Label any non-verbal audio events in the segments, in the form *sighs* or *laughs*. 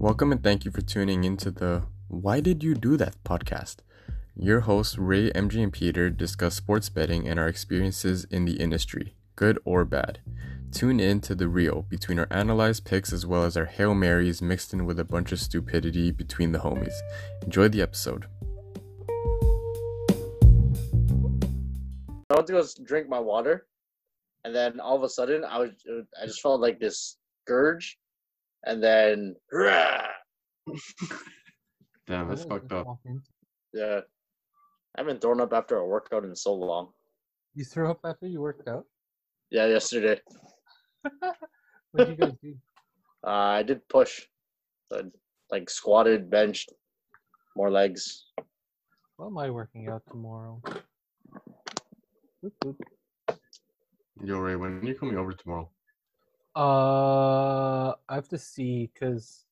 Welcome and thank you for tuning into the Why Did You Do That podcast. Your hosts, Ray, MG, and Peter, discuss sports betting and our experiences in the industry, good or bad. Tune in to the real between our analyzed picks as well as our Hail Marys mixed in with a bunch of stupidity between the homies. Enjoy the episode. I went to go drink my water, and then all of a sudden, I was I just felt like this scourge, and then *laughs* Damn, that's fucked up. yeah, I haven't thrown up after a workout in so long. You threw up after you worked out? Yeah, yesterday *laughs* What did you guys do? uh, I did push, I, like squatted, benched, more legs. Well, am I working out tomorrow? Whoop, whoop. Yo, Ray, when are you coming over tomorrow? Uh, I have to see because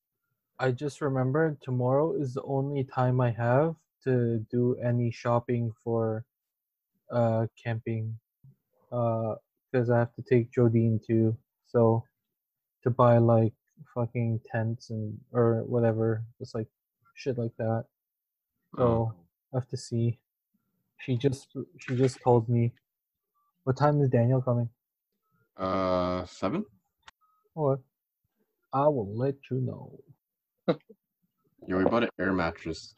I just remembered tomorrow is the only time I have to do any shopping for uh camping. Uh, because I have to take Jodine too. So to buy like fucking tents and or whatever, just like shit like that. So I have to see. She just she just told me. What time is Daniel coming? Uh, seven? Or I will let you know. Yo, we bought an air mattress.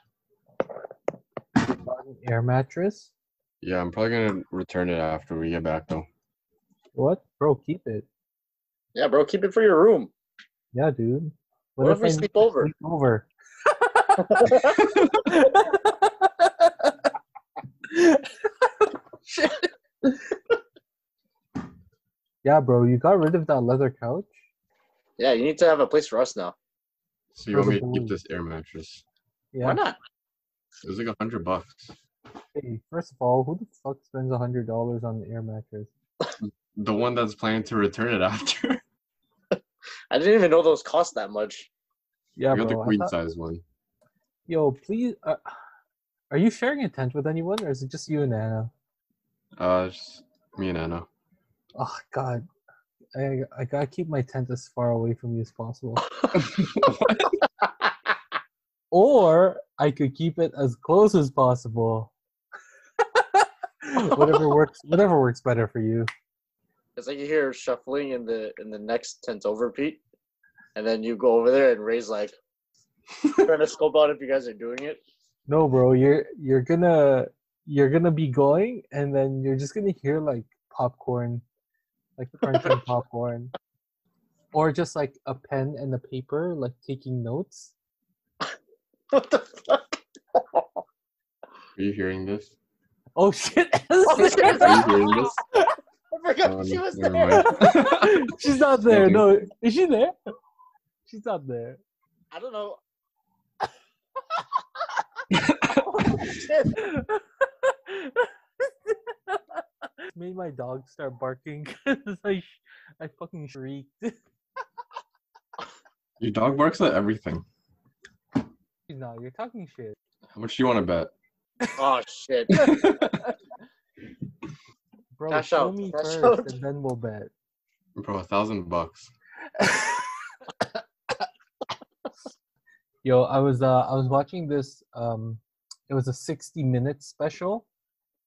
Bought an air mattress? Yeah, I'm probably gonna return it after we get back though. What? Bro, keep it. Yeah, bro, keep it for your room. Yeah, dude. What if we I sleep over? Sleep over. *laughs* *laughs* yeah, bro, you got rid of that leather couch? Yeah, you need to have a place for us now. So you want me to keep this air mattress? Yeah. Why not? It was like a hundred bucks. Hey, first of all, who the fuck spends a hundred dollars on an air mattress? *laughs* The one that's planning to return it after. *laughs* I didn't even know those cost that much. Yeah, I got the bro. I queen thought- size one. Yo, please. Uh, are you sharing a tent with anyone, or is it just you and Anna? Uh, just me and Anna. Oh God, I I gotta keep my tent as far away from you as possible. *laughs* or I could keep it as close as possible. *laughs* whatever works. Whatever works better for you. It's like you hear shuffling in the in the next tent over, Pete, and then you go over there and raise like *laughs* trying to scope out if you guys are doing it. No, bro, you're you're gonna you're gonna be going, and then you're just gonna hear like popcorn, like crunching popcorn, or just like a pen and a paper, like taking notes. *laughs* What the fuck? Are you hearing this? Oh shit! *laughs* Oh, shit. Are you hearing this? *laughs* I forgot Oh, she was there. She's not there. No, is she there? She's not there. I don't know. oh, shit. Made my dog start barking *laughs* because I, sh- I fucking shrieked. *laughs* Your dog barks at everything. no, you're talking shit. How much do you want to bet? Oh shit. *laughs* Bro, Cash show out, me cash first out. and then we'll bet. Bro, a thousand bucks. Yo, I was uh I was watching this um it was a 60 minute special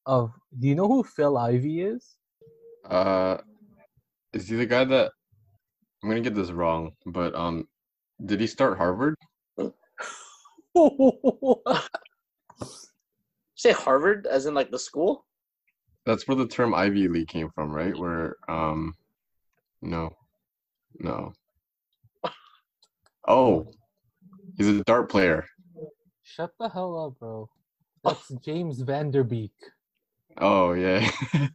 of do you know who Phil Ivey is? Uh, is he the guy that? I'm gonna get this wrong, but um, did he start Harvard? *laughs* Say Harvard, as in like the school. That's where the term Ivy League came from, right? Where um, no, no. *laughs* Oh, he's a dart player. Shut the hell up, bro. That's James Vanderbeek. Oh yeah, *laughs*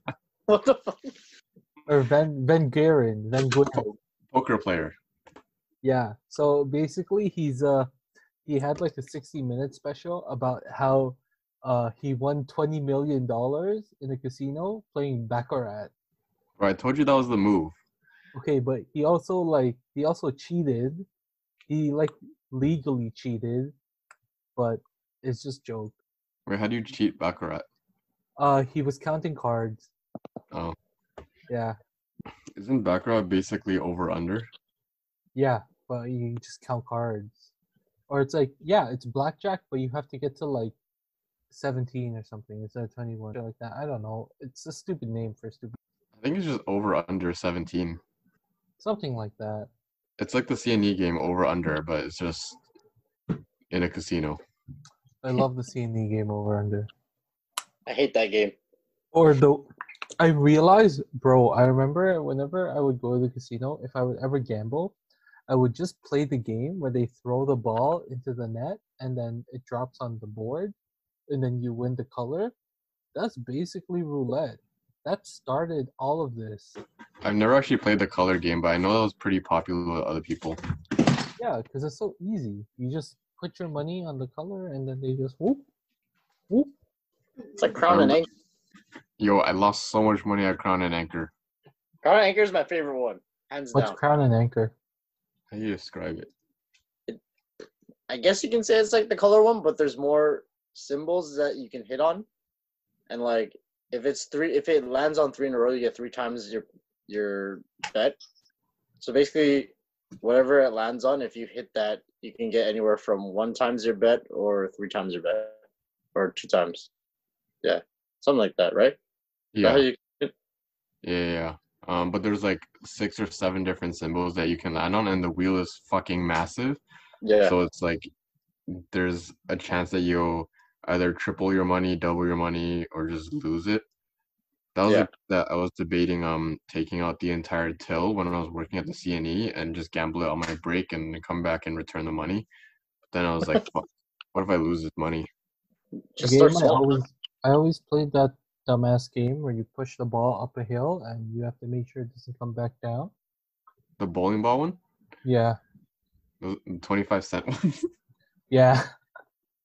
What the fuck? Or Van Van Garen. Van Garen. poker player. Yeah. So basically he's uh he had like a 60 minute special about how uh he won 20 million dollars in a casino playing baccarat. Right, I told you that was the move. Okay, but he also like he also cheated. He like legally cheated, but it's just joke. Wait, how do you cheat baccarat? Uh he was counting cards. Oh, Yeah. isn't baccarat basically over under? Yeah, but you just count cards. or it's like yeah, it's blackjack, but you have to get to like seventeen or something instead of twenty one, like that. I don't know. It's a stupid name for a stupid I think it's just over under 17. something like that. It's like the CNE game over under, but it's just in a casino. I love the CNE game over under. I hate that game. Or the I realized, bro, I remember whenever I would go to the casino, if I would ever gamble, I would just play the game where they throw the ball into the net and then it drops on the board and then you win the color. That's basically roulette. That started all of this. I've never actually played the color game, but I know that was pretty popular with other people. Yeah, because it's so easy. You just put your money on the color and then they just whoop, whoop. It's like Crown and um, Anchor. Yo, I lost so much money at Crown and Anchor. Crown and Anchor is my favorite one, hands What's down. crown and anchor? How do you describe it? I guess you can say it's like the color one, but there's more symbols that you can hit on, and like if it's three, if it lands on three in a row, you get three times your your bet. So basically, whatever it lands on, if you hit that, you can get anywhere from one times your bet or three times your bet, or two times. Yeah, something like that, right? Is that how Yeah, you- yeah, yeah. yeah. Um, but there's like six or seven different symbols that you can land on, and the wheel is fucking massive. yeah. So it's like there's a chance that you'll either triple your money, double your money, or just lose it. That was Yeah. like that I was debating um taking out the entire till when I was working at the CNE and just gamble it on my break and then come back and return the money. But then I was like, *laughs* Fuck, what if I lose this money? Just game start I small. always I always played that dumbass game where you push the ball up a hill and you have to make sure it doesn't come back down. The bowling ball one, Yeah, the 25 cent *laughs* one. yeah.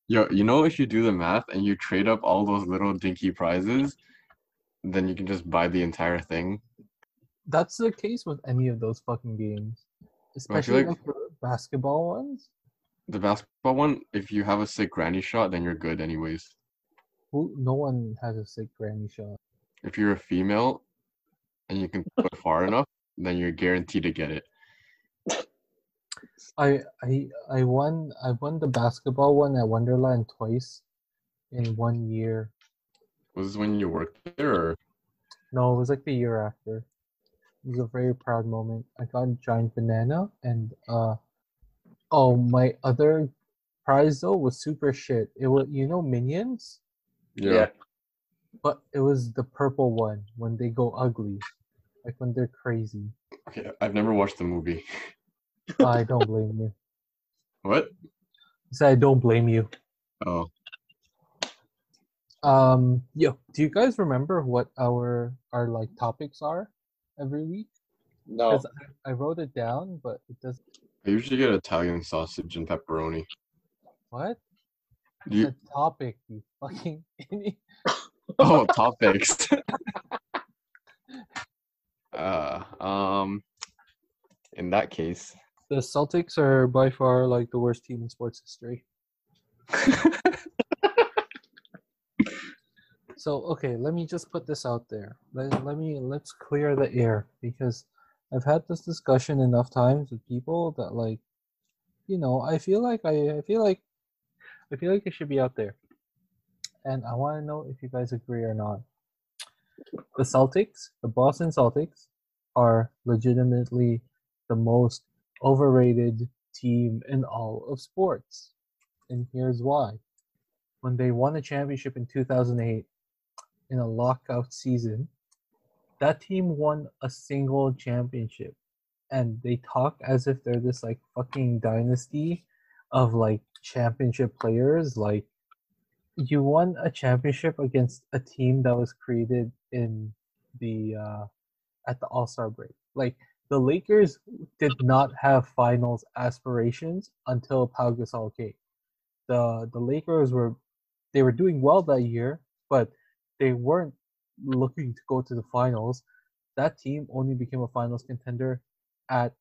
Yo, you know if you do the math and you trade up all those little dinky prizes, then you can just buy the entire thing. That's the case with any of those fucking games, especially like- the basketball ones. The basketball one, if you have a sick granny shot, then you're good anyways. Who? No one has a sick granny shot. If you're a female and you can put far *laughs* enough, then you're guaranteed to get it. I I I won I won the basketball one at Wonderland twice in one year. Was this when you worked there or No, it was like the year after. It was a very proud moment. I got a giant banana and uh oh my other prize though was super shit. It was you know minions? Yeah. But it was the purple one when they go ugly. Like when they're crazy. Okay, I've never watched the movie. *laughs* I don't blame you. What? I said I don't blame you. Oh, Um yo, do you guys remember what our our like topics are every week? No. 'Cause I, I wrote it down, but it doesn't. I usually get Italian sausage and pepperoni. what? You, The topic, you fucking *laughs* idiot. oh, topics. uh, um, in that case, The Celtics are by far like the worst team in sports history. So okay, let me just put this out there. Let, let me let's clear the air because I've had this discussion enough times with people that like, you know, I feel like I, I feel like I feel like it should be out there. And I want to know if you guys agree or not. The Celtics, the Boston Celtics, are legitimately the most overrated team in all of sports. And here's why. When they won a championship in 2008 in a lockout season, that team won a single championship. And they talk as if they're this like fucking dynasty of like championship players. Like, you won a championship against a team that was created in the uh, at the All Star break. Like the Lakers did not have finals aspirations until Pau Gasol came. The the Lakers were they were doing well that year, but they weren't looking to go to the finals. That team only became a finals contender at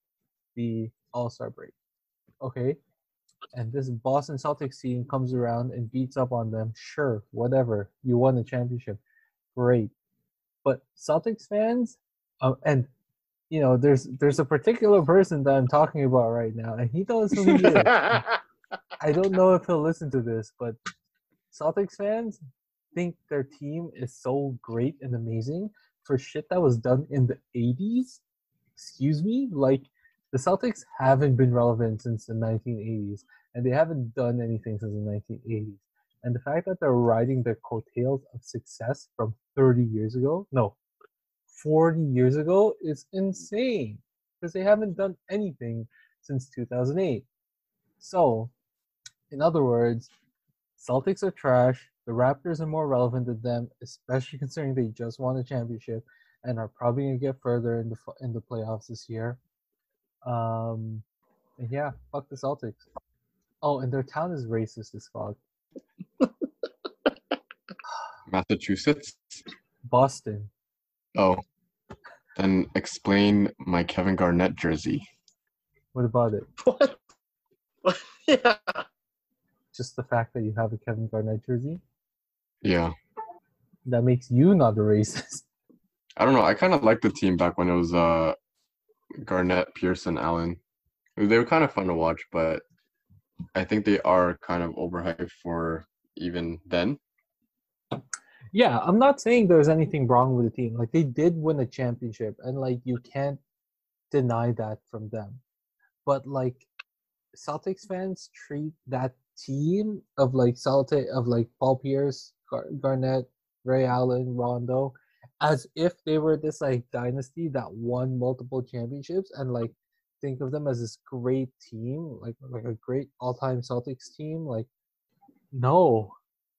the All Star break. Okay. And this Boston Celtics team comes around and beats up on them. Sure, whatever. You won the championship. Great. But Celtics fans, uh, and you know, there's there's a particular person that I'm talking about right now, and he knows who he is. *laughs* I don't know if he'll listen to this, but Celtics fans think their team is so great and amazing for shit that was done in the 80s. Excuse me? Like, the Celtics haven't been relevant since the 1980s, and they haven't done anything since the 1980s. And the fact that they're riding the coattails of success from 30 years ago, no, 40 years ago, is insane because they haven't done anything since 2008. So, in other words, Celtics are trash. The Raptors are more relevant than them, especially considering they just won a championship and are probably going to get further in the in the playoffs this year. Um, and yeah, fuck the Celtics. Oh, and their town is racist as fuck. Massachusetts. Boston. Oh, then explain my Kevin Garnett jersey. What about it? *laughs* What? What? *laughs* yeah. Just the fact that you have a Kevin Garnett jersey Yeah, that makes you not a racist. I don't know. I kind of liked the team back when it was uh Garnett, Pearson, Allen. They were kind of fun to watch, but I think they are kind of overhyped for even then. Yeah, I'm not saying there's anything wrong with the team. Like they did win a championship, and like you can't deny that from them. But like Celtics fans treat that team of like Celtic of like Paul Pierce, Gar- Garnett, Ray Allen, Rondo, as if they were this like dynasty that won multiple championships, and like think of them as this great team, like like a great all-time Celtics team. Like no,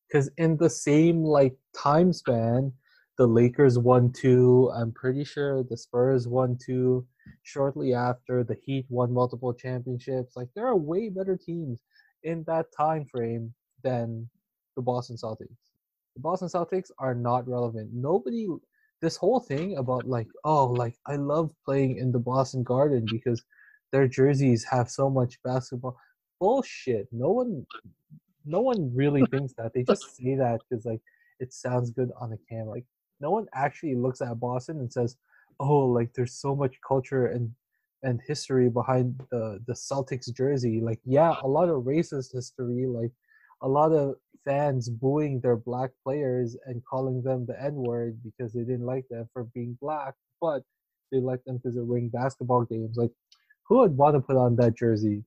because in the same like time span the lakers won two i'm pretty sure the spurs won two shortly after the heat won multiple championships like there are way better teams in that time frame than the boston celtics the boston celtics are not relevant nobody this whole thing about like oh like i love playing in the boston garden because their jerseys have so much basketball bullshit no one no one really *laughs* thinks that. They just say that because like it sounds good on the camera. Like no one actually looks at Boston and says, "Oh, like there's so much culture and and history behind the the Celtics jersey." Like yeah, a lot of racist history. Like a lot of fans booing their black players and calling them the N word because they didn't like them for being black, but they like them because they're winning basketball games. Like who would want to put on that jersey?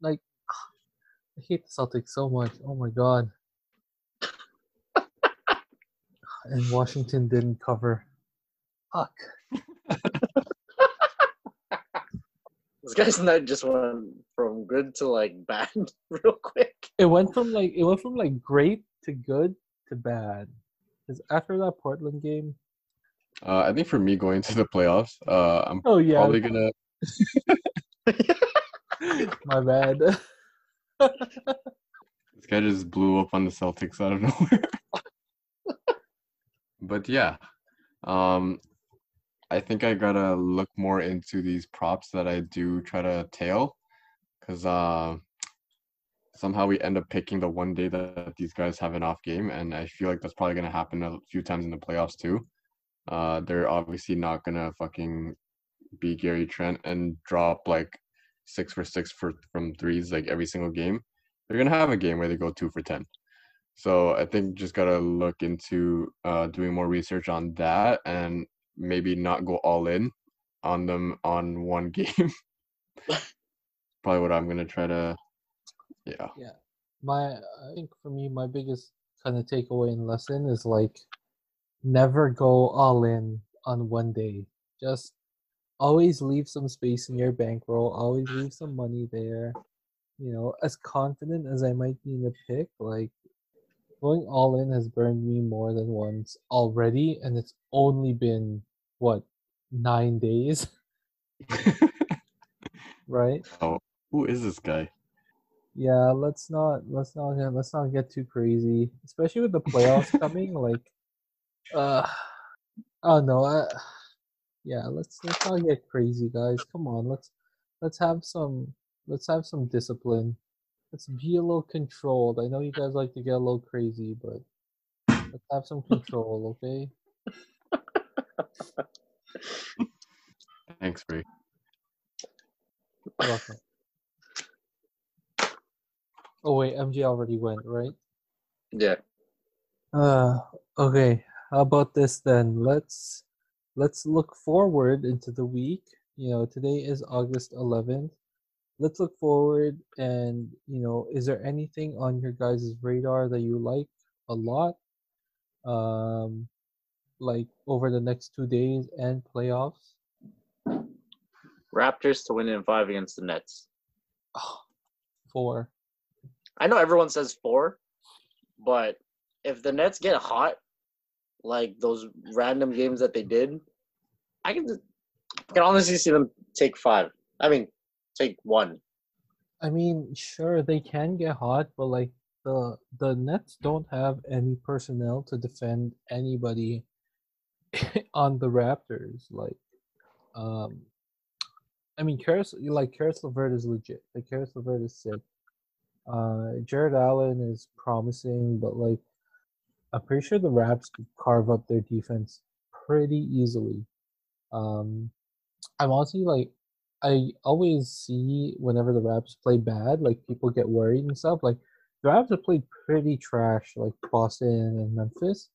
Like *sighs* I hate the Celtics so much. Oh my god. *sighs* and Washington didn't cover. Fuck. *laughs* This guy's night just went from good to like bad *laughs* real quick. It went from like it went from like great to good to bad. Because after that Portland game, Uh, I think for me going to the playoffs, uh, I'm oh yeah, probably gonna. *laughs* my bad. *laughs* This guy just blew up on the Celtics out of nowhere. *laughs* but yeah, um, I think I gotta look more into these props that I do try to tail, because uh, somehow we end up picking the one day that these guys have an off game, and I feel like that's probably gonna happen a few times in the playoffs too. Uh, they're obviously not gonna fucking be Gary Trent and drop like six for six for from threes like every single game. They're gonna have a game where they go two for ten. So I think just gotta look into uh, doing more research on that and maybe not go all in on them on one *laughs* game. *laughs* Probably what I'm gonna try to. Yeah. Yeah. My I think for me my biggest kind of takeaway and lesson is like never go all in on one day. Just always leave some space in your bankroll, always leave some money there. You know, as confident as I might be in the pick, like going all in has burned me more than once already, and it's only been what nine days, *laughs* *laughs* right? oh, who is this guy? Yeah, let's not let's not get let's not get too crazy, especially with the playoffs *laughs* coming. Like, uh, oh no, I, yeah, let's let's not get crazy, guys. Come on, let's let's have some let's have some discipline. Let's be a little controlled. I know you guys like to get a little crazy, but let's have some control, okay? *laughs* Thanks, Ray. Oh wait, MJ already went, right? Yeah. Uh okay. How about this then? Let's let's look forward into the week. You know, today is August 11th. Let's look forward and, you know, is there anything on your guys' radar that you like a lot? Um like over the next 2 days and playoffs? Raptors to win in five against the Nets. Four. I know everyone says four, but if the Nets get hot, like those random games that they did, I can I can honestly see them take five. I mean, take one. I mean, sure they can get hot, but like the the Nets don't have any personnel to defend anybody *laughs* on the Raptors. Like, um, I mean, Caris like Caris LeVert is legit. Like Caris LeVert is sick. Uh, Jarrett Allen is promising, but like, I'm pretty sure the Raps could carve up their defense pretty easily. Um, I'm honestly like, I always see whenever the Raps play bad, like people get worried and stuff. Like the Raps have played pretty trash, like Boston and Memphis.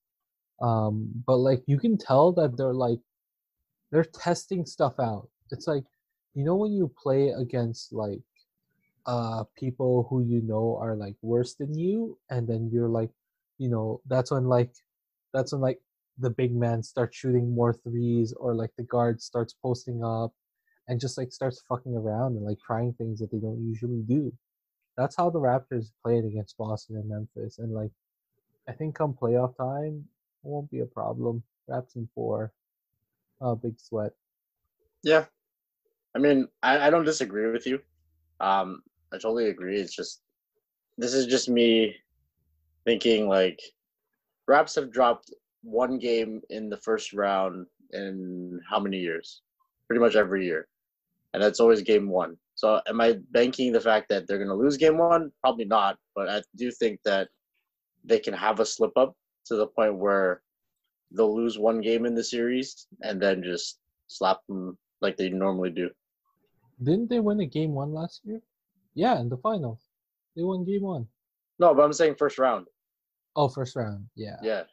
Um, but like you can tell that they're like they're testing stuff out. It's like you know when you play against like uh people who you know are like worse than you, and then you're like, you know, that's when like that's when like the big man starts shooting more threes or like the guard starts posting up and just like starts fucking around and like trying things that they don't usually do. That's how the Raptors played against Boston and Memphis. And like I think come playoff time, it won't be a problem. Raps in four. Oh, big sweat. Yeah. I mean, I, I don't disagree with you. Um, I totally agree. It's just this is just me thinking like Raps have dropped one game in the first round in how many years? Pretty much every year. And that's always game one. So am I banking the fact that they're gonna lose game one? Probably not, but I do think that they can have a slip up to the point where they'll lose one game in the series and then just slap them like they normally do. Didn't they win a game one last year? Yeah, in the finals. They won game one. No, but I'm saying first round. Oh, first round. Yeah. Yeah.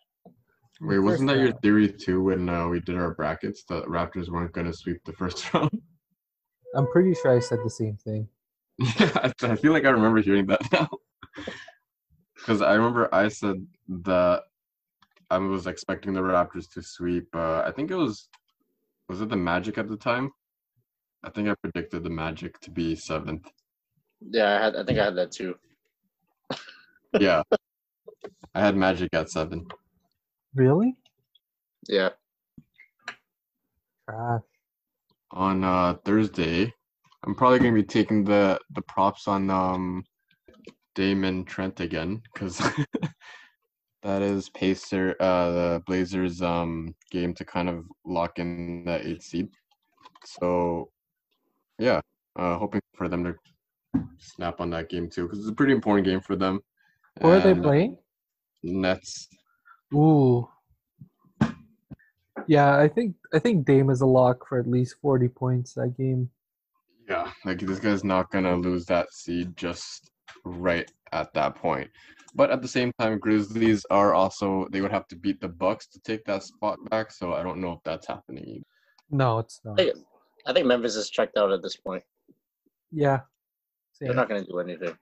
Wait, First wasn't that your theory too when uh, we did our brackets that Raptors weren't going to sweep the first *laughs* round? I'm pretty sure I said the same thing. I, *laughs* I feel like I remember hearing that now. *laughs* Because I remember I said that I was expecting the Raptors to sweep. Uh, I think it was, was it the Magic at the time? I think I predicted the Magic to be seventh. Yeah, I had I think I had that too. *laughs* Yeah. I had Magic at seven. Really? Yeah. Trash. on uh Thursday. I'm probably gonna be taking the the props on um Damon Trent again because *laughs* that is Pacer uh the Blazers um game to kind of lock in that eighth seed. So yeah, uh hoping for them to snap on that game too because it's a pretty important game for them. Who are they playing? Nets. Ooh. Yeah, I think I think Dame is a lock for at least 40 points that game. Yeah, like this guy's not gonna lose that seed just right at that point. But at the same time, Grizzlies are also they would have to beat the Bucks to take that spot back. So I don't know if that's happening. Either. No, it's not. I think, I think Memphis is checked out at this point. Yeah. They're Same. not gonna do anything.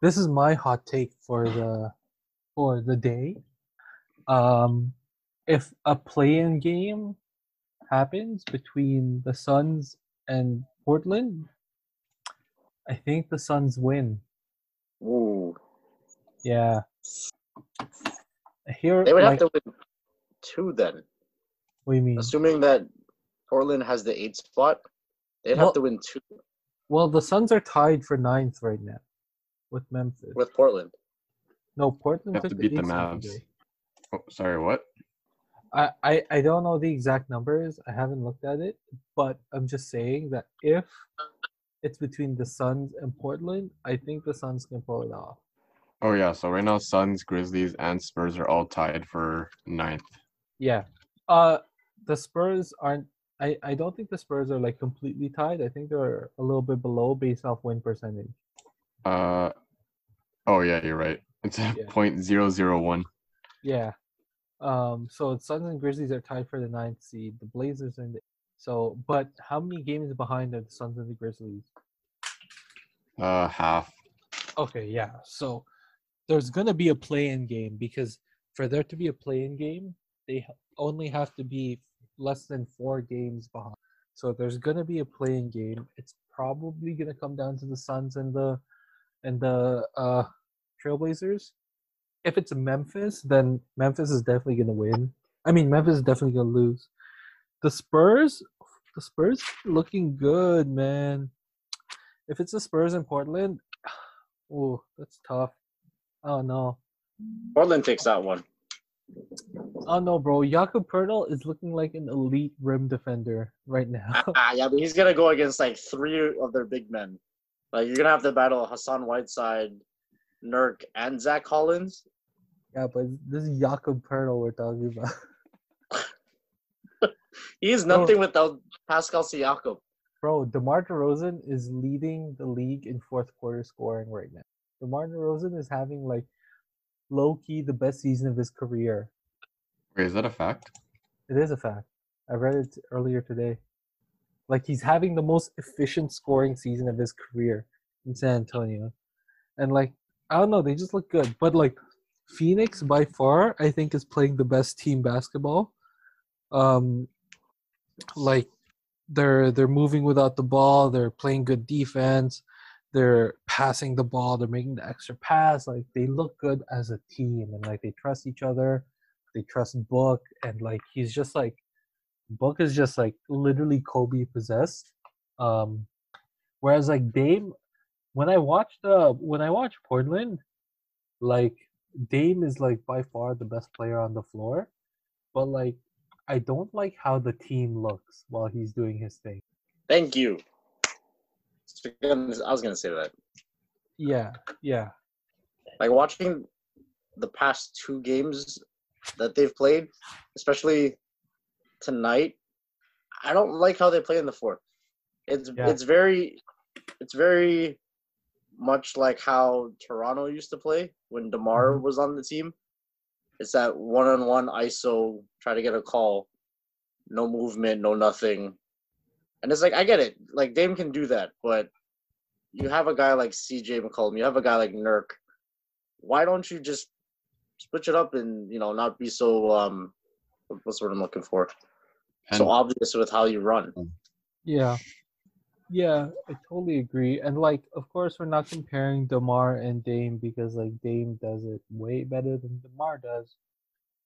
This is my hot take for the for the day. Um if a play-in game happens between the Suns and Portland, I think the Suns win. Ooh. Yeah. Here They would like, have to win two then. what do you mean? Assuming that Portland has the eighth spot, they'd Well- have to win two Well, the Suns are tied for ninth right now with Memphis. with Portland. no, Portland you Have to beat the eighth Mavs. Oh, sorry, what? I, I, I don't know the exact numbers. I haven't looked at it, but I'm just saying that if it's between the Suns and Portland, I think the Suns can pull it off. Oh yeah, so right now Suns, Grizzlies, and Spurs are all tied for ninth. Yeah. Uh the Spurs aren't I, I don't think the Spurs are like completely tied. I think they're a little bit below based off win percentage. Uh, oh yeah, you're right. It's Yeah. point zero zero one. Yeah. Um. So the Suns and Grizzlies are tied for the ninth seed. The Blazers in the so. But how many games behind are the Suns and the Grizzlies? Uh, half. Okay. Yeah. So there's gonna be a play-in game because for there to be a play-in game, they only have to be less than four games behind. So there's gonna be a play-in game. It's probably gonna come down to the Suns and the and the uh, Trailblazers. If it's Memphis, then Memphis is definitely gonna win. I mean, Memphis is definitely gonna lose. The Spurs, the Spurs looking good, man. If it's the Spurs in Portland, *sighs* oh, that's tough. Oh no, Portland takes that one. Oh no, bro. Jakob Poeltl is looking like an elite rim defender right now. *laughs* Ah, yeah, but he's gonna go against like three of their big men. Like you're gonna have to battle Hassan Whiteside, Nurk, and Zach Collins. yeah, but this is Jakob Poeltl we're talking about. *laughs* *laughs* He is Bro. nothing without Pascal Siakam. Bro, DeMar DeRozan is leading the league in fourth quarter scoring right now. DeMar DeRozan is having like low key the best season of his career. Wait, is that a fact? It is a fact. I read it earlier today. Like he's having the most efficient scoring season of his career in San Antonio. And like I don't know, they just look good. But like Phoenix by far I think is playing the best team basketball. Um like they're they're moving without the ball, they're playing good defense, they're passing the ball, they're making the extra pass, like they look good as a team and like they trust each other they trust Book and like he's just like Book is just like literally Kobe possessed. Um whereas like Dame when I watched uh when I watch Portland, like Dame is like by far the best player on the floor. But like I don't like how the team looks while he's doing his thing. Thank you. I was gonna say that. Yeah, yeah. Like watching the past two games that they've played, especially tonight, I don't like how they play in the fourth. It's Yeah. it's very it's very much like how Toronto used to play when DeMar Mhm. was on the team. It's that one on one ISO, try to get a call, no movement, no nothing. And it's like I get it. Like Dame can do that, but you have a guy like CJ McCollum, you have a guy like Nurk. Why don't you just switch it up and you know not be so um what's what I'm looking for? And so obvious with how you run. Yeah. Yeah, I totally agree. And like of course we're not comparing DeMar and Dame because like Dame does it way better than DeMar does.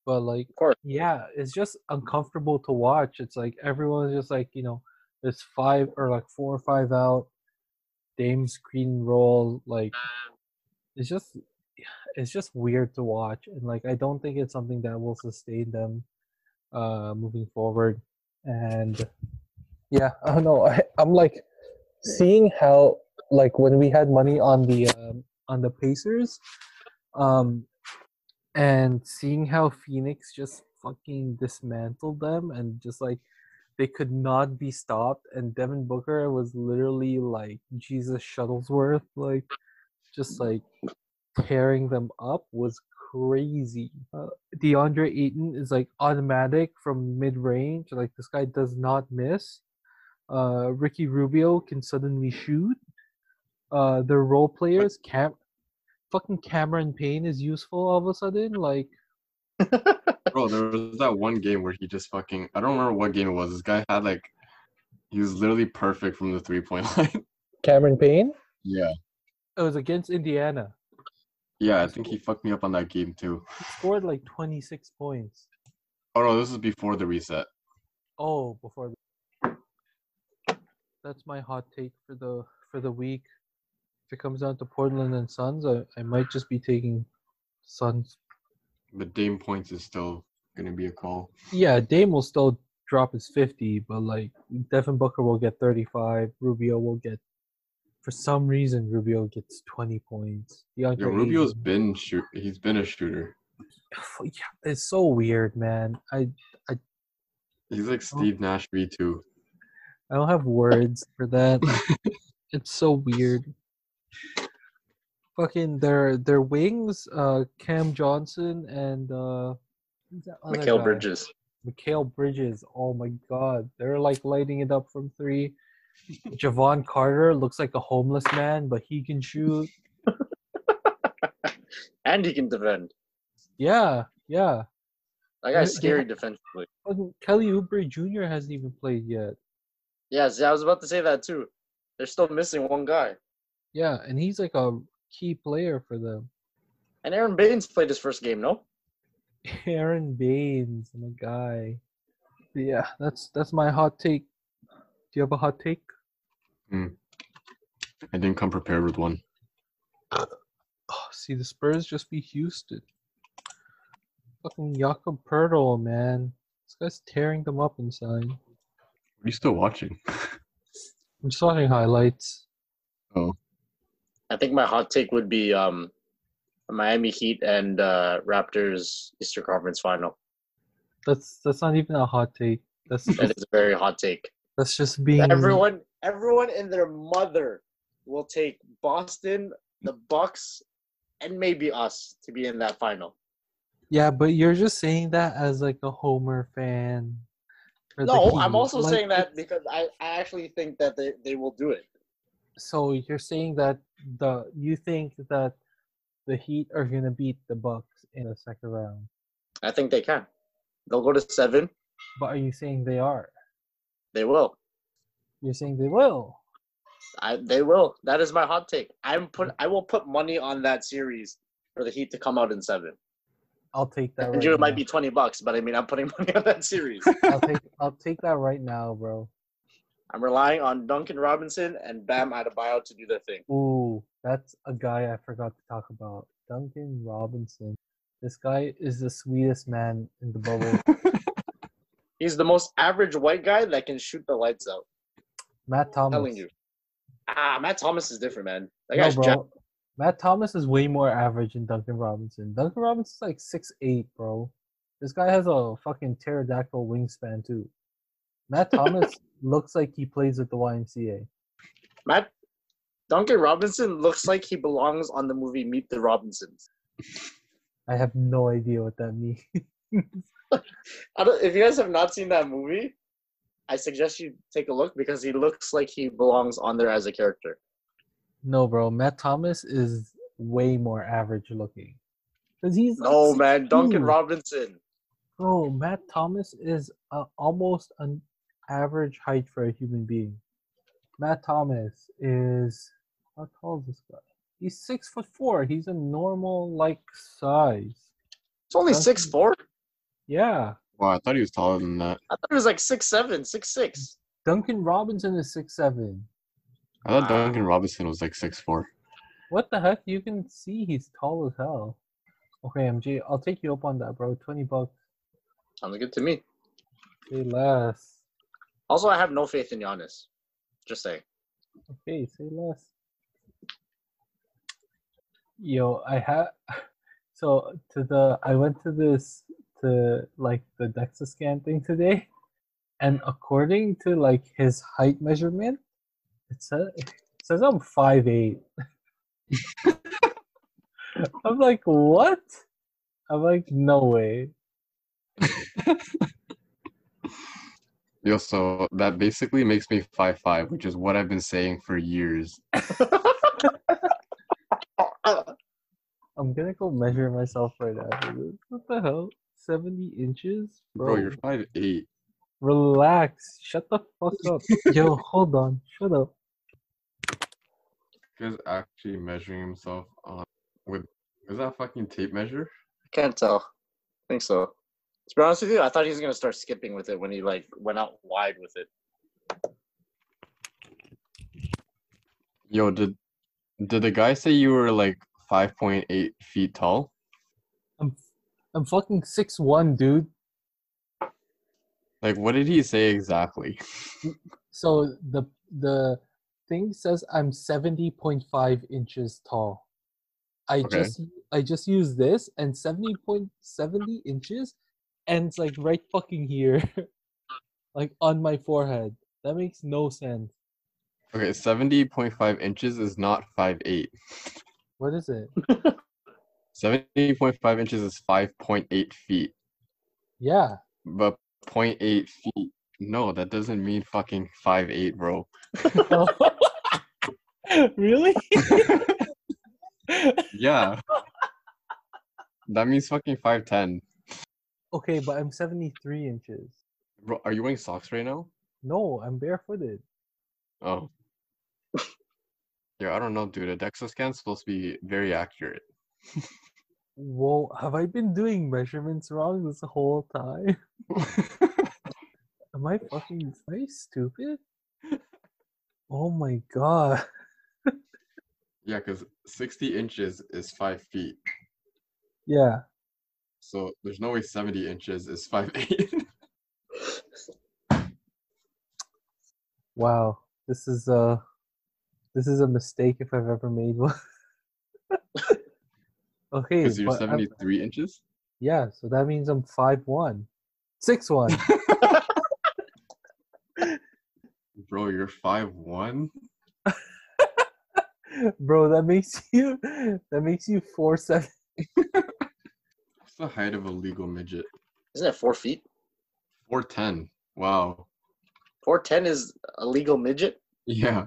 But like Of course. yeah, it's just uncomfortable to watch. It's like everyone's just like, you know, there's five or like four or five out, Dame screen roll, like it's just it's just weird to watch and like I don't think it's something that will sustain them uh moving forward. And yeah, *laughs* I don't know. I, I'm like seeing how like when we had money on the um, on the Pacers, um, and seeing how Phoenix just fucking dismantled them and just like they could not be stopped, and Devin Booker was literally like Jesus Shuttlesworth, like just like tearing them up was crazy. Uh, DeAndre Ayton is like automatic from mid range. Like this guy does not miss. Uh, Ricky Rubio can suddenly shoot. Uh, their role players, Cam, fucking Cameron Payne is useful all of a sudden. Like, *laughs* bro, there was that one game where he just fucking I don't remember what game it was. This guy had like he was literally perfect from the three point *laughs* line. Cameron Payne. yeah. It was against Indiana. Yeah, I think he fucked me up on that game too. He scored like 26 points. Oh no, this is before the reset. Oh, before. The... That's my hot take for the for the week. If it comes down to Portland and Suns, I, I might just be taking Suns. But Dame points is still gonna be a call. Yeah, Dame will still drop his 50, but like Devin Booker will get 35. Rubio will get, for some reason, Rubio gets 20 points. DeAndre Yo, Rubio's Ayton- been shoot he's been a shooter. *sighs* yeah, it's so weird, man. I I He's like oh. Steve Nash V two. I don't have words for that. *laughs* it's so weird. Fucking their their wings, uh, Cam Johnson and uh, Mikal guy? Bridges. Mikal Bridges. Oh my god, they're like lighting it up from three. Jevon Carter looks like a homeless man, but he can shoot. *laughs* And he can defend. Yeah, yeah. That guy's scary defensively. Kelly Oubre Jr. hasn't even played yet. Yeah, see, I was about to say that too. They're still missing one guy. Yeah, and he's like a key player for them. And Aron Baynes played his first game, no? *laughs* Aron Baynes, my guy. But yeah, that's that's my hot take. Do you have a hot take? Hmm. I didn't come prepared with one. *sighs* Oh, see, the Spurs just be Houston. Fucking Jakob Poeltl, man. This guy's tearing them up inside. Are you still watching? *laughs* I'm just watching highlights. Oh. I think my hot take would be um, Miami Heat and uh, Raptors Eastern Conference Final. That's that's not even a hot take. That's just, is a very hot take. that's just being Everyone, everyone and their mother will take Boston, the Bucks, and maybe us to be in that final. Yeah, but you're just saying that as like a Homer fan. No, I'm also Like, saying that because I, I actually think that they, they will do it. So you're saying that the you think that the Heat are gonna beat the Bucks in the second round, I think they can. They'll go to seven. but are you saying they are? They will. You're saying they will. I they will. That is my hot take. I'm put. I will put money on that series for the Heat to come out in seven. I'll take that. And Right you, it might be twenty bucks, but I mean, I'm putting *laughs* money on that series. I'll take. I'll take that right now, bro. I'm relying on Duncan Robinson and Bam Adebayo to do their thing. Ooh, that's a guy I forgot to talk about. Duncan Robinson. This guy is the sweetest man in the bubble. *laughs* He's the most average white guy that can shoot the lights out. Matt I'm Thomas. telling you. Ah, Matt Thomas is different, man. That No, guy's bro. jack- Matt Thomas is way more average than Duncan Robinson. Duncan Robinson's like six eight, bro. This guy has a fucking pterodactyl wingspan too. Matt *laughs* Thomas looks like he plays at the YMCA. Matt Duncan Robinson looks like he belongs on the movie Meet the Robinsons. I have no idea what that means. *laughs* I don't, if you guys have not seen that movie, I suggest you take a look because he looks like he belongs on there as a character. no, bro. Matt Thomas is way more average looking. Cause he's like No, man, Duncan 6'2". Robinson. Bro, Matt Thomas is uh, almost an average height for a human being. Matt Thomas is how tall is this guy? He's six foot four. He's a normal like size. It's only Duncan- six four. Yeah, Wow, I thought he was taller than that. I thought he was like six seven, six six. Duncan Robinson is six seven. I thought Wow. Duncan Robinson was like six four. What the heck? You can see he's tall as hell. Okay, MJ, I'll take you up on that, bro. Twenty bucks. Sounds good to me. Say less. Also, I have no faith in Giannis. Just saying. Okay, say less. Yo, I have. *laughs* so to the I went to this to like the DEXA scan thing today, and according to like his height measurement, it says it says I'm five eight. *laughs* I'm like, what? I'm like, no way. *laughs* Yo, so that basically makes me five five, which is what I've been saying for years. *laughs* I'm gonna go measure myself right after this. What the hell? 70 inches? Bro, you're five eight. Relax. Shut the fuck up. *laughs* Yo, hold on. Shut up. He's actually measuring himself on with is that a fucking tape measure? I can't tell. I think so. To be honest with you, I thought he was gonna start skipping with it when he like went out wide with it. Yo, did did the guy say you were like five point eight feet tall? I'm I'm fucking six one, dude. Like, what did he say exactly? So the the thing says I'm 70.5 inches tall. I Okay. just I just use this and 70.70 inches ends like right fucking here. *laughs* like on my forehead. That makes no sense. Okay, seventy point five inches is not five eight. What is it? *laughs* 70.5 inches is 5.8 feet. Yeah. But 0.8 feet. No, that doesn't mean fucking five eight, bro. *laughs* really? Yeah. That means fucking 5'10. Okay, but I'm 73 inches. Bro, are you wearing socks right now? No, I'm barefooted. Oh. *laughs* Yeah, I don't know, dude. A DEXA scan's supposed to be very accurate. Whoa, have I been doing measurements wrong this whole time? *laughs* Am I fucking am I stupid? Oh my god. *laughs* yeah, because 60 inches is 5 feet. Yeah. So there's no way 70 inches is 5'8. *laughs* Wow. This is a this is a mistake if I've ever made one. *laughs* okay. Because you're but I'm- 73 inches? yeah, so that means I'm five one. Six one. *laughs* Bro, you're 5'1? Bro, that makes you that makes you four seven. What's the height of a legal midget? Isn't it four feet? 4'10. Wow. Four ten is a legal midget. Yeah.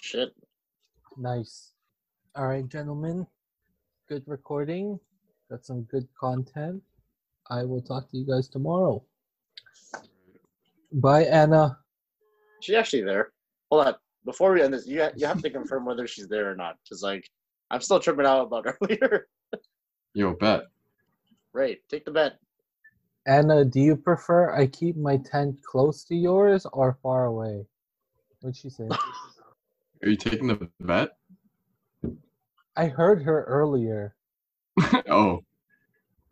Shit. Nice. All right, gentlemen. Good recording. Got some good content. I will talk to you guys tomorrow. Bye, Anna. She's actually there. Hold on. Before we end this, you ha- you have to confirm whether she's there or not. Cause like I'm still tripping out about *laughs* earlier. Yo, bet. Right. Take the bet. Anna, do you prefer I keep my tent close to yours or far away? What'd she say? Are you taking the bet? I heard her earlier. *laughs* oh.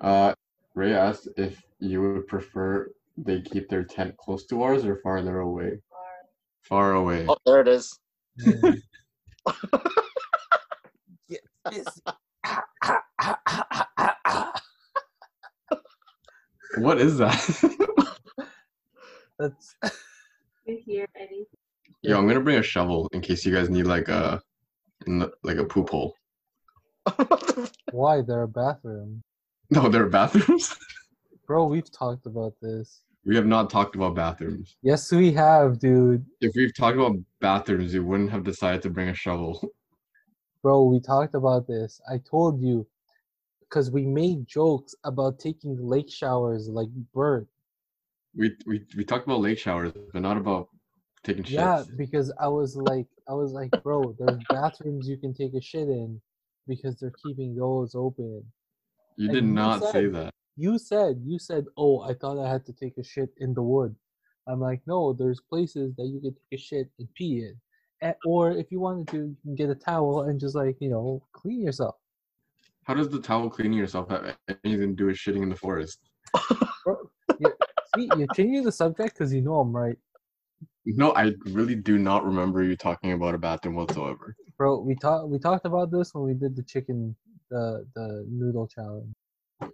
Uh, Ray asked if you would prefer they keep their tent close to ours or farther away. Far away. Oh, there it is. Mm. *laughs* *laughs* Get this. Ah, ah, ah, ah, ah, ah, ah. What is that? That's *laughs* You hear Eddie? Yo, I'm gonna bring a shovel in case you guys need like a, like a poop hole. *laughs* why there are bathrooms. No, there are bathrooms. *laughs* Bro, we've talked about this. we have not talked about bathrooms. Yes, we have, dude. If we've talked about bathrooms, you wouldn't have decided to bring a shovel. Bro, we talked about this. I told you because we made jokes about taking lake showers like Bert. We we we talked about lake showers, but not about taking shits. Yeah, because I was like, I was like, bro, there's bathrooms you can take a shit in because they're keeping those open. you and did you not say that. You said, you said, oh, I thought I had to take a shit in the wood. I'm like, no, there's places that you can take a shit and pee in. Or if you wanted to, you can get a towel and just like, you know, clean yourself. How does the towel cleaning yourself have anything to do with shitting in the forest? *laughs* See, you're changing the subject because you know I'm right. No, I really do not remember you talking about a bathroom whatsoever. Bro, we talked we talked about this when we did the chicken the the noodle challenge. I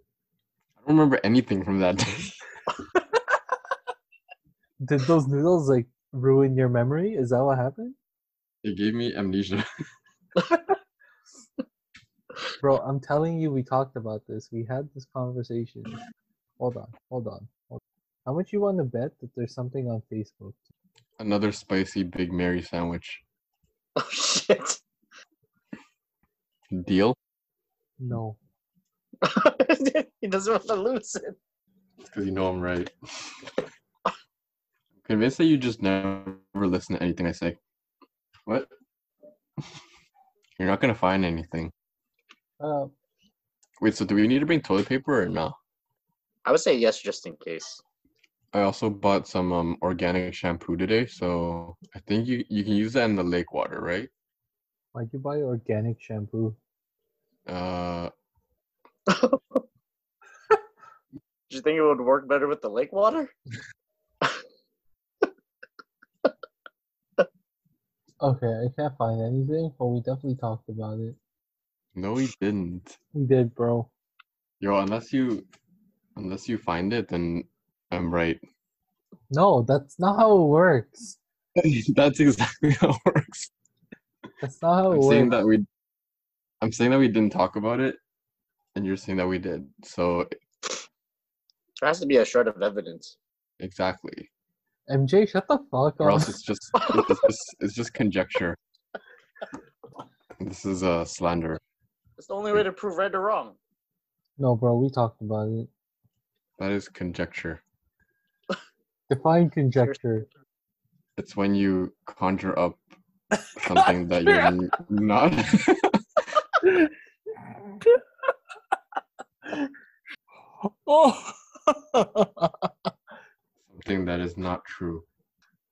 don't remember anything from that day. *laughs* Did those noodles like ruin your memory? Is that what happened? It gave me amnesia. *laughs* Bro, I'm telling you we talked about this. We had this conversation. Hold on, hold on, hold on. How much you want to bet that there's something on Facebook? Another spicy Big Mary sandwich. *laughs* Oh shit. Deal? No. *laughs* he doesn't want to lose it. Because you know I'm right. I'm convinced that you just never listen to anything I say. What? *laughs* You're not gonna find anything. Uh, Wait, so do we need to bring toilet paper or no? I would say yes, just in case. I also bought some um organic shampoo today, so I think you you can use that in the lake water, right? why'd you buy organic shampoo? Uh, *laughs* Do you think it would work better with the lake water? *laughs* Okay, I can't find anything, but we definitely talked about it. No, he didn't. He did, bro. Yo, unless you unless you find it, then I'm right. No, that's not how it works. *laughs* That's exactly *laughs* how it works. That's not how it I'm works. saying that we I'm saying that we didn't talk about it, and you're saying that we did. So There has to be a shred of evidence. exactly, MJ, shut the fuck up. or else it's just it's just, it's just conjecture. *laughs* This is a slander. It's the only way to prove right or wrong. No, bro, we talked about it. That is conjecture. Define *laughs* conjecture. It's when you conjure up *laughs* something that you're not. *laughs* oh. something that is not true.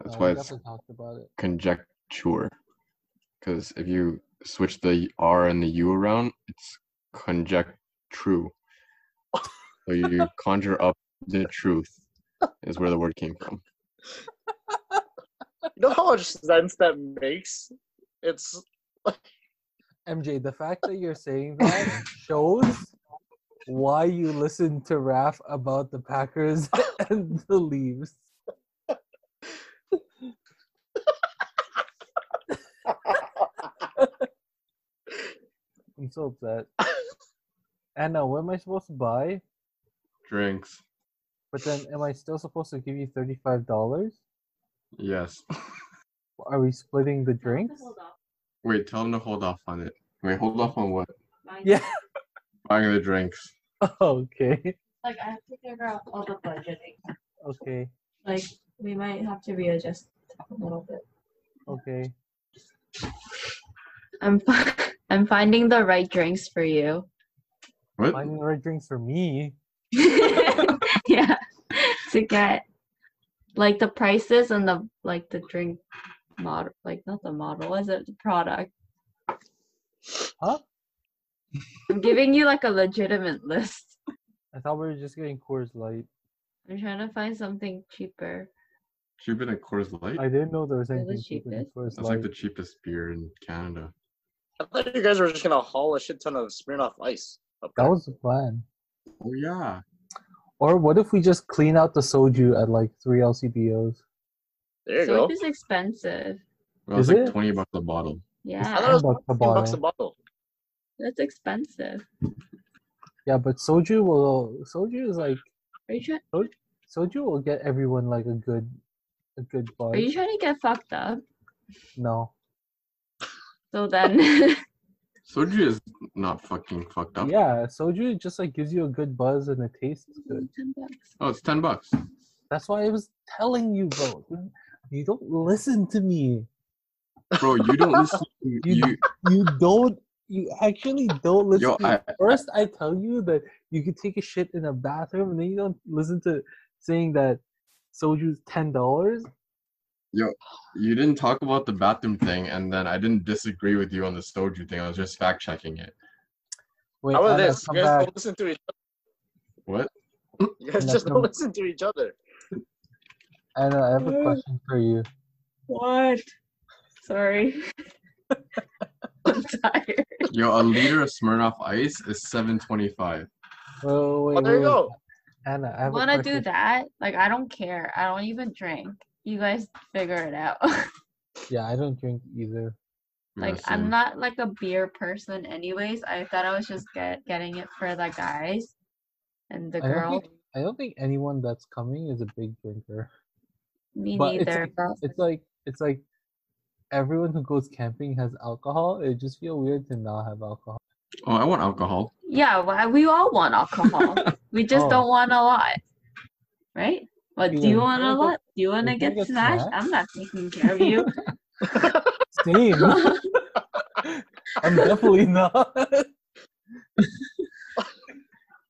That's No, why it's about it. conjecture. Because if you switch the R and the U around, it's conjecture. True. So you *laughs* conjure up the truth, is where the word came from. *laughs* You know how much sense that makes? It's MJ, the fact that you're saying that shows why you listen to Raf about the Packers *laughs* and the Leafs. I'm so upset. Anna, what am I supposed to buy? Drinks. But then, am I still supposed to give you thirty-five dollars? Yes. Are we splitting the drinks? Wait, tell them to hold off on it. Wait, hold off on what? Mine- Yeah. *laughs* Buying the drinks. Okay. Like I have to figure out all the budgeting. Okay. Like we might have to readjust a little bit. Okay. I'm fi- I'm finding the right drinks for you. What? Finding the right drinks for me. *laughs* yeah, to get like the prices and the like the drink model, like not the model, is it the product? Huh? I'm giving you like a legitimate list. I thought we were just getting Coors Light. I'm trying to find something cheaper. Cheaper than Coors Light? I didn't know there was They're the anything cheaper than cheapest. Coors That's like the cheapest beer in Canada. I thought you guys were just gonna haul a shit ton of Smirnoff Ice. Up That was the plan. Oh yeah. Or what if we just clean out the soju at like three LCBOs? there you so go. it is expensive. Well, it's Is like it? twenty bucks a bottle. Yeah. I thought it was bucks a 15 bucks a bottle. bottle. that's expensive. Yeah, but soju will soju is like Are you trying? soju will get everyone like a good a good buzz. Are you trying to get fucked up? no. So then, *laughs* Soju is not fucking fucked up. Yeah, soju just like gives you a good buzz and it tastes good. ten bucks. Oh, it's ten bucks. That's why I was telling you, bro. You don't listen to me. Bro, you don't listen. To, *laughs* You- you You don't. You actually don't listen. Yo, to me. I- First, I tell you that you could take a shit in a bathroom, and then you don't listen to saying that soju's ten dollars. You didn't talk about the bathroom thing, and then I didn't disagree with you on the soju thing. I was just fact checking it. Wait, How about this? You guys back. don't listen to each other. What? *laughs* You guys just don't listen to each other. Anna, I have a uh, question for you. What? Sorry. *laughs* I'm tired. Yo, a liter of Smirnoff Ice is seven twenty five. Oh, wait, Oh, there you go. Anna, I have want to question. do that? Like, I don't care. I don't even drink. You guys figure it out. *laughs* Yeah, I don't drink either. like, I'm not like a beer person, anyways. I thought I was just get getting it for the guys and the I don't girl. think I don't think anyone that's coming is a big drinker. Me but it's neither. like- but- It's like it's like everyone who goes camping has alcohol. It just feel weird to not have alcohol. Oh, I want alcohol. Yeah, well, we all want alcohol. *laughs* we just Oh. don't want a lot, right? What do you wanna- want a you wanna lot? Do you want to you wanna get get smashed? smashed? I'm not taking care of you. *laughs* Same. *laughs* I'm definitely not. *laughs*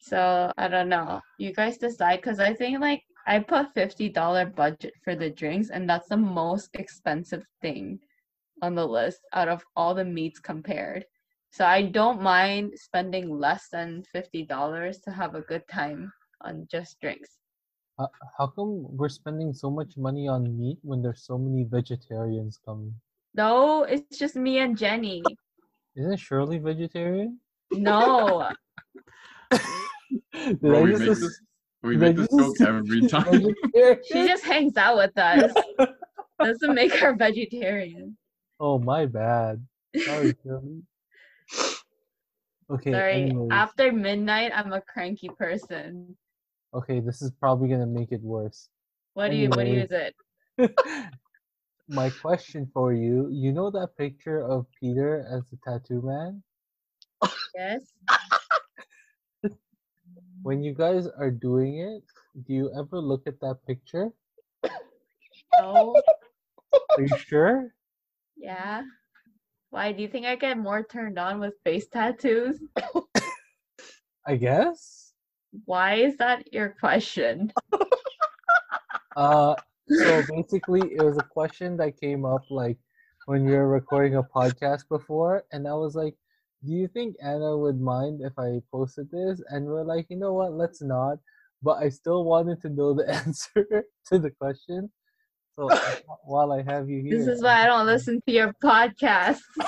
So I don't know. You guys decide because I think like I put fifty dollar budget for the drinks, and that's the most expensive thing on the list out of all the meats compared. So I don't mind spending less than fifty dollars to have a good time on just drinks. How, how come we're spending so much money on meat when there's so many vegetarians coming? No, it's just me and Jenny. Isn't Shirley vegetarian? No, *laughs* Did Bro, we make ass- this we make this joke every *laughs* time. she just hangs out with us. Doesn't make her vegetarian. Oh my bad. Sorry, Shirley. Okay. Sorry, anyways. after midnight, I'm a cranky person. Okay, this is probably gonna make it worse. What do you? What do you use it? *laughs* My question for you: You know that picture of Peter as the tattoo man? Yes. *laughs* When you guys are doing it, do you ever look at that picture? Oh, Are you sure? yeah. Why do you think I get more turned on with face tattoos? I guess. Why is that your question? *laughs* Uh, so basically, it was a question that came up like when we were recording a podcast before, and I was like, "Do you think Anna would mind if I posted this?" And we're like, "You know what? Let's not." But I still wanted to know the *laughs* answer to the question. So while I have you here, This is why I don't listen to your podcast. *laughs*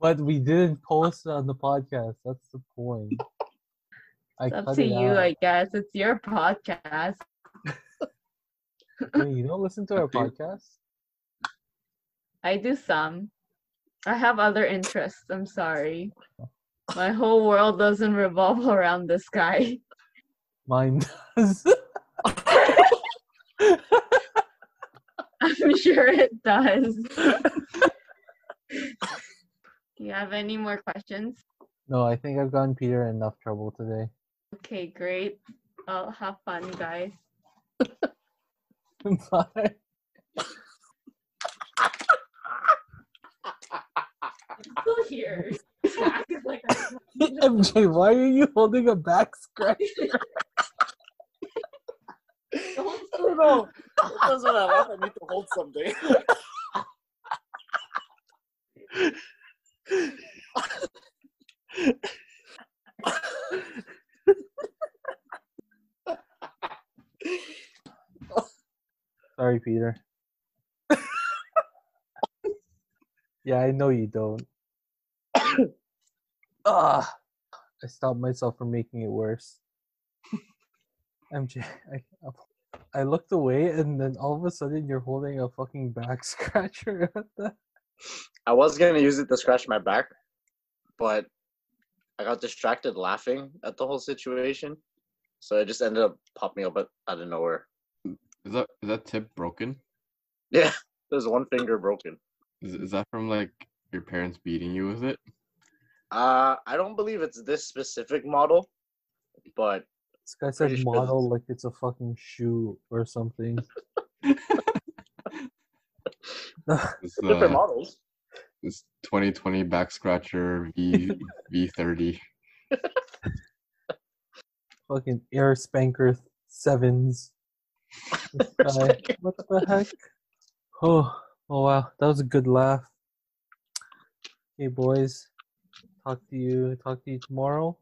But we didn't post it on the podcast. That's the point. I It's up to it you, out. I guess. It's your podcast. *laughs* Wait, you don't listen to our podcast? I do some. I have other interests. I'm sorry. *laughs* My whole world doesn't revolve around this guy. Mine *laughs* does. I'm sure it does. Do you have any more questions? no, I think I've gotten Peter in enough trouble today. Okay, great. I'll have fun, guys. *laughs* Bye. Still here. *laughs* like MJ, why are you holding a back scratch? *laughs* I don't know. Sometimes when I laugh, I need to hold something. *laughs* Sorry, Peter. yeah, I know you don't. *coughs* ah, I stopped myself from making it worse. MJ, I, I looked away and then all of a sudden you're holding a fucking back *laughs* scratcher. I was gonna use it to scratch my back, but I got distracted laughing at the whole situation, so I just ended up popping up out out of nowhere. Is that is that tip broken? *laughs* Yeah, there's one finger broken. Is is that from like your parents beating you with it? Uh, I don't believe it's this specific model, but This guy said Pretty sure model this- like it's a fucking shoe or something. This, *laughs* *laughs* different uh, models. This 2020 back scratcher V *laughs* V30. fucking air spanker sevens. *laughs* This what the heck? Oh, oh wow, that was a good laugh. Okay, boys, talk to you. Talk to you tomorrow.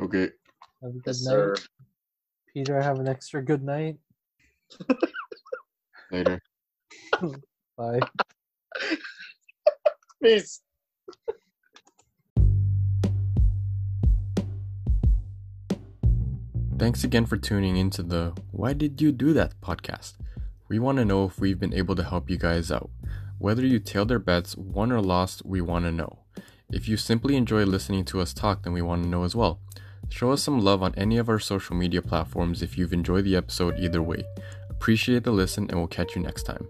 Okay. Have a good Yes, night, sir. Peter. Have an extra good night. *laughs* Later. Bye. Peace. Thanks again for tuning into the Why Did You Do That podcast. We want to know if we've been able to help you guys out. Whether you tailed our bets, won or lost, we want to know. If you simply enjoy listening to us talk, then we want to know as well. Show us some love on any of our social media platforms if you've enjoyed the episode either way. Appreciate the listen, and we'll catch you next time.